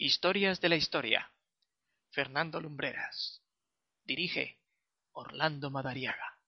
Historias de la Historia. Fernando Lumbreras. Dirige Orlando Madariaga.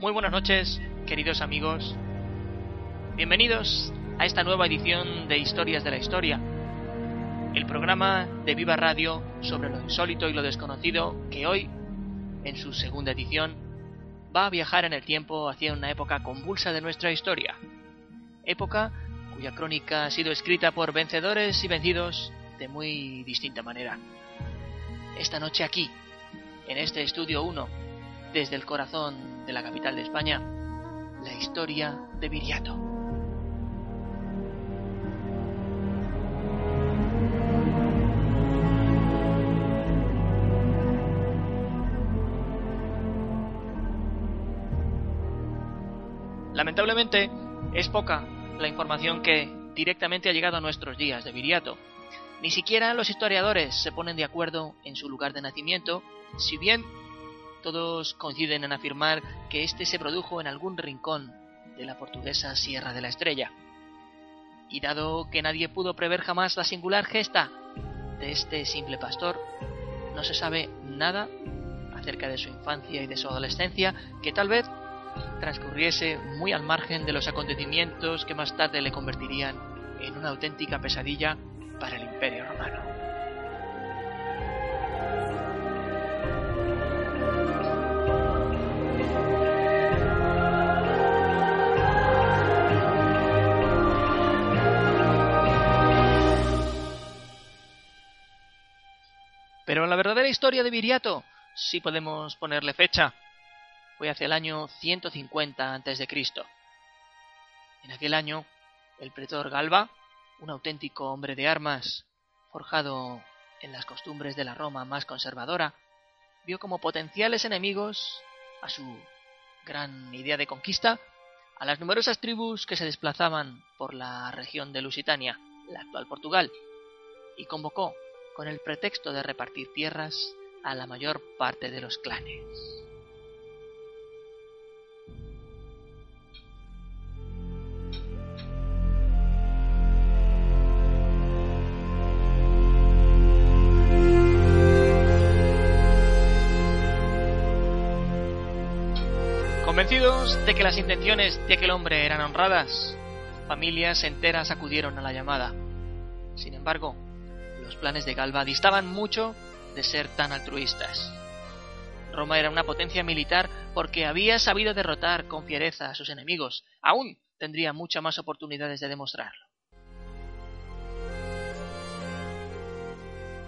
Muy buenas noches, queridos amigos. Bienvenidos a esta nueva edición de Historias de la Historia, el programa de Viva Radio sobre lo insólito y lo desconocido que hoy, en su segunda edición, va a viajar en el tiempo hacia una época convulsa de nuestra historia, época cuya crónica ha sido escrita por vencedores y vencidos de muy distinta manera. Esta noche aquí, en este estudio 1, desde el corazón de la capital de España, la historia de Viriato. Lamentablemente, es poca la información que directamente ha llegado a nuestros días de Viriato. Ni siquiera los historiadores se ponen de acuerdo en su lugar de nacimiento, si bien todos coinciden en afirmar que éste se produjo en algún rincón de la portuguesa Sierra de la Estrella. Y dado que nadie pudo prever jamás la singular gesta de este simple pastor, no se sabe nada acerca de su infancia y de su adolescencia que tal vez transcurriese muy al margen de los acontecimientos que más tarde le convertirían en una auténtica pesadilla para el Imperio Romano. Pero la verdadera historia de Viriato sí podemos ponerle fecha. Fue hacia el año 150 a.C. En aquel año, el pretor Galba, un auténtico hombre de armas, forjado en las costumbres de la Roma más conservadora, vio como potenciales enemigos a su gran idea de conquista a las numerosas tribus que se desplazaban por la región de Lusitania, la actual Portugal, y convocó con el pretexto de repartir tierras a la mayor parte de los clanes. De que las intenciones de aquel hombre eran honradas, familias enteras acudieron a la llamada. Sin embargo, los planes de Galba distaban mucho de ser tan altruistas. Roma era una potencia militar porque había sabido derrotar con fiereza a sus enemigos. Aún tendría muchas más oportunidades de demostrarlo.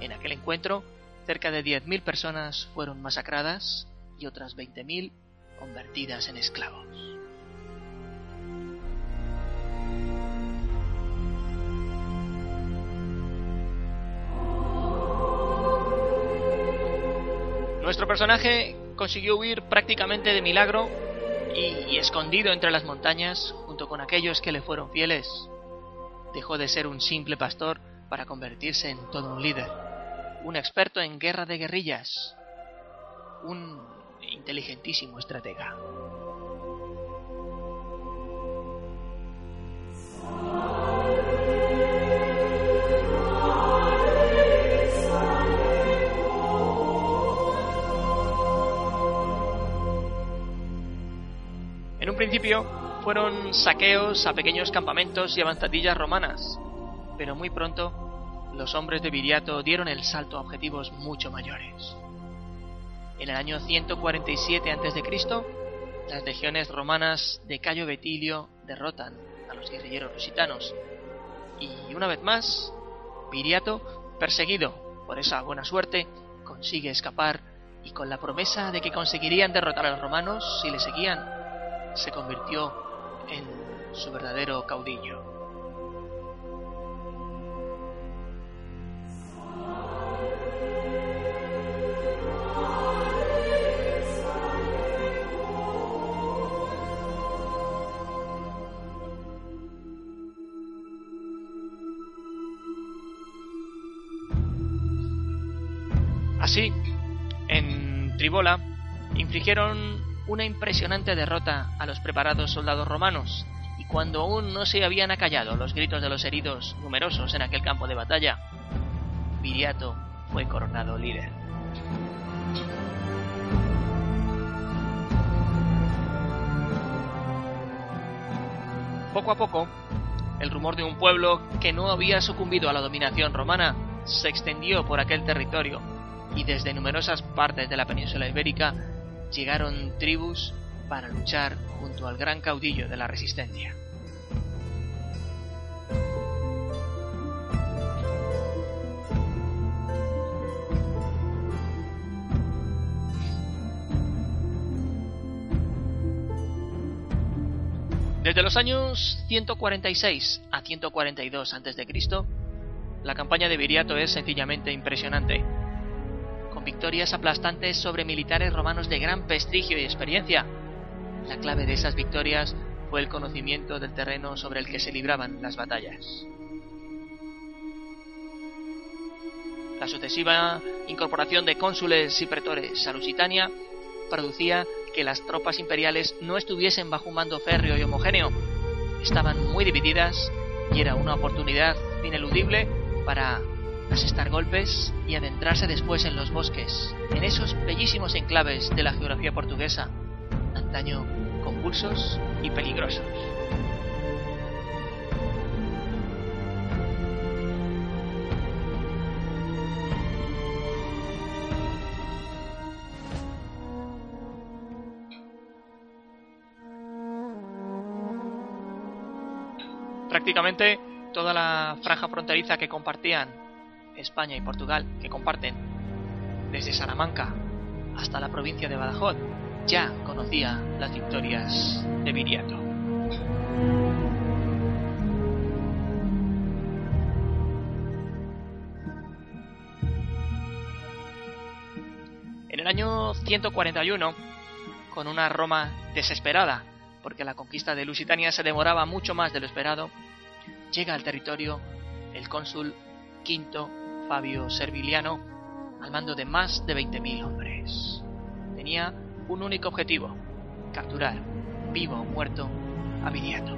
En aquel encuentro, cerca de 10.000 personas fueron masacradas y otras 20.000 convertidas en esclavos. Nuestro personaje consiguió huir prácticamente de milagro y, escondido entre las montañas junto con aquellos que le fueron fieles. Dejó de ser un simple pastor para convertirse en todo un líder, un experto en guerra de guerrillas, un inteligentísimo estratega. principio fueron saqueos a pequeños campamentos y avanzadillas romanas, pero muy pronto los hombres de Viriato dieron el salto a objetivos mucho mayores. En el año 147 a.C., las legiones romanas de Cayo Betilio derrotan a los guerrilleros lusitanos, y una vez más, Viriato, perseguido por esa buena suerte, consigue escapar y con la promesa de que conseguirían derrotar a los romanos si le seguían, se convirtió en su verdadero caudillo. Así, en Tribola, infligieron una impresionante derrota a los preparados soldados romanos, y cuando aún no se habían acallado los gritos de los heridos numerosos en aquel campo de batalla, Viriato fue coronado líder. Poco a poco, el rumor de un pueblo que no había sucumbido a la dominación romana se extendió por aquel territorio y desde numerosas partes de la península ibérica llegaron tribus para luchar junto al gran caudillo de la resistencia. Desde los años 146 a 142 a.C., la campaña de Viriato es sencillamente impresionante. Victorias aplastantes sobre militares romanos de gran prestigio y experiencia, la clave de esas victorias fue el conocimiento del terreno sobre el que se libraban las batallas. La sucesiva incorporación de cónsules y pretores a Lusitania producía que las tropas imperiales no estuviesen bajo un mando férreo y homogéneo. Estaban muy divididas y era una oportunidad ineludible para asestar golpes y adentrarse después en los bosques, en esos bellísimos enclaves de la geografía portuguesa, antaño convulsos y peligrosos. prácticamente toda la franja fronteriza que compartían España y Portugal, que comparten desde Salamanca hasta la provincia de Badajoz, ya conocía las victorias de Viriato. En el año 141, con una Roma desesperada, porque la conquista de Lusitania se demoraba mucho más de lo esperado, llega al territorio el cónsul Quinto Fabio Serviliano al mando de más de 20.000 hombres. Tenía un único objetivo, capturar, vivo o muerto, a Viriato.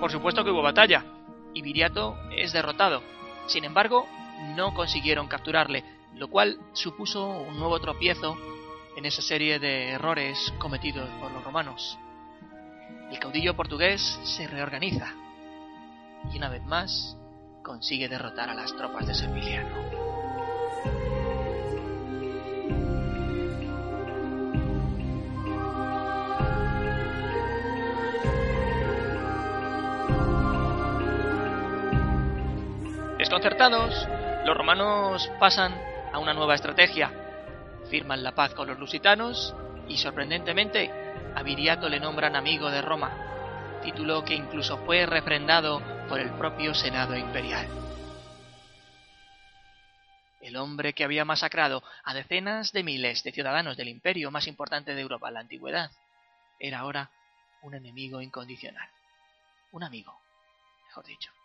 Por supuesto que hubo batalla, y Viriato es derrotado. Sin embargo, no consiguieron capturarle, lo cual supuso un nuevo tropiezo en esa serie de errores cometidos por los romanos. El caudillo portugués se reorganiza y una vez más consigue derrotar a las tropas de Serviliano. Desconcertados, los romanos pasan a una nueva estrategia. Firman la paz con los lusitanos y sorprendentemente a Viriato le nombran amigo de Roma, título que incluso fue refrendado por el propio Senado imperial. El hombre que había masacrado a decenas de miles de ciudadanos del imperio más importante de Europa en la antigüedad era ahora un enemigo incondicional. Un amigo, mejor dicho.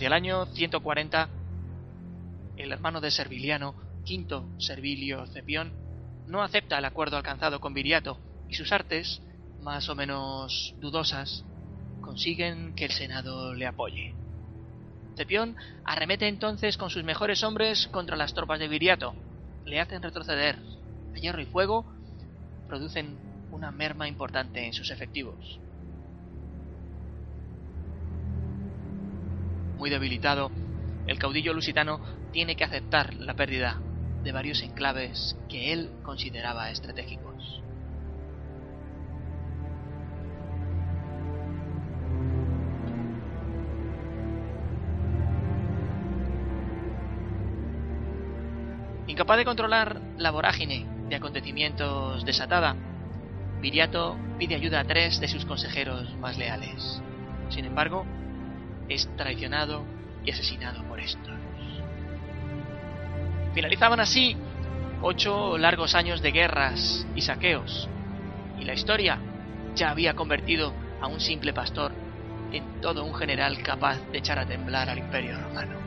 Hacia el año 140, el hermano de Serviliano, Quinto Servilio Cepión, no acepta el acuerdo alcanzado con Viriato y sus artes, más o menos dudosas, consiguen que el Senado le apoye. Cepión arremete entonces con sus mejores hombres contra las tropas de Viriato, le hacen retroceder. A hierro y fuego producen una merma importante en sus efectivos. Muy debilitado, el caudillo lusitano tiene que aceptar la pérdida de varios enclaves que él consideraba estratégicos. Incapaz de controlar la vorágine de acontecimientos desatada, Viriato pide ayuda a tres de sus consejeros más leales. Sin embargo, es traicionado y asesinado por estos. Finalizaban así ocho largos años de guerras y saqueos, y la historia ya había convertido a un simple pastor en todo un general capaz de echar a temblar al imperio romano.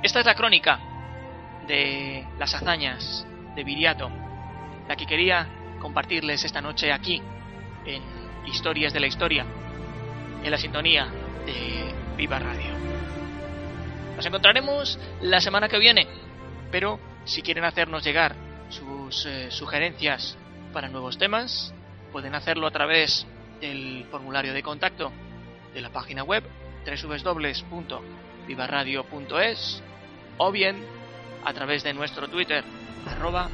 Esta es la crónica de las hazañas de Viriato, la que quería compartirles esta noche aquí, en Historias de la Historia, en la sintonía de Viva Radio. Nos encontraremos la semana que viene, pero si quieren hacernos llegar sus eh, sugerencias para nuevos temas, pueden hacerlo a través del formulario de contacto de la página web www.vivaradio.es o bien a través de nuestro Twitter, arroba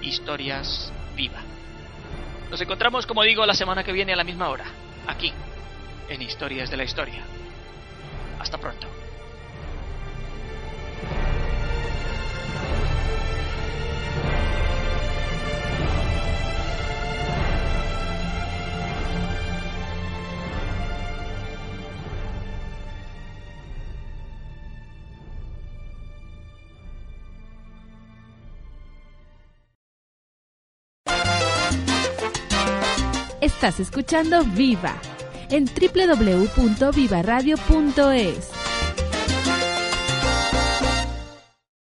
historias viva. Nos encontramos, como digo, la semana que viene a la misma hora, aquí, en Historias de la Historia. Hasta pronto. Estás escuchando Viva en www.vivaradio.es.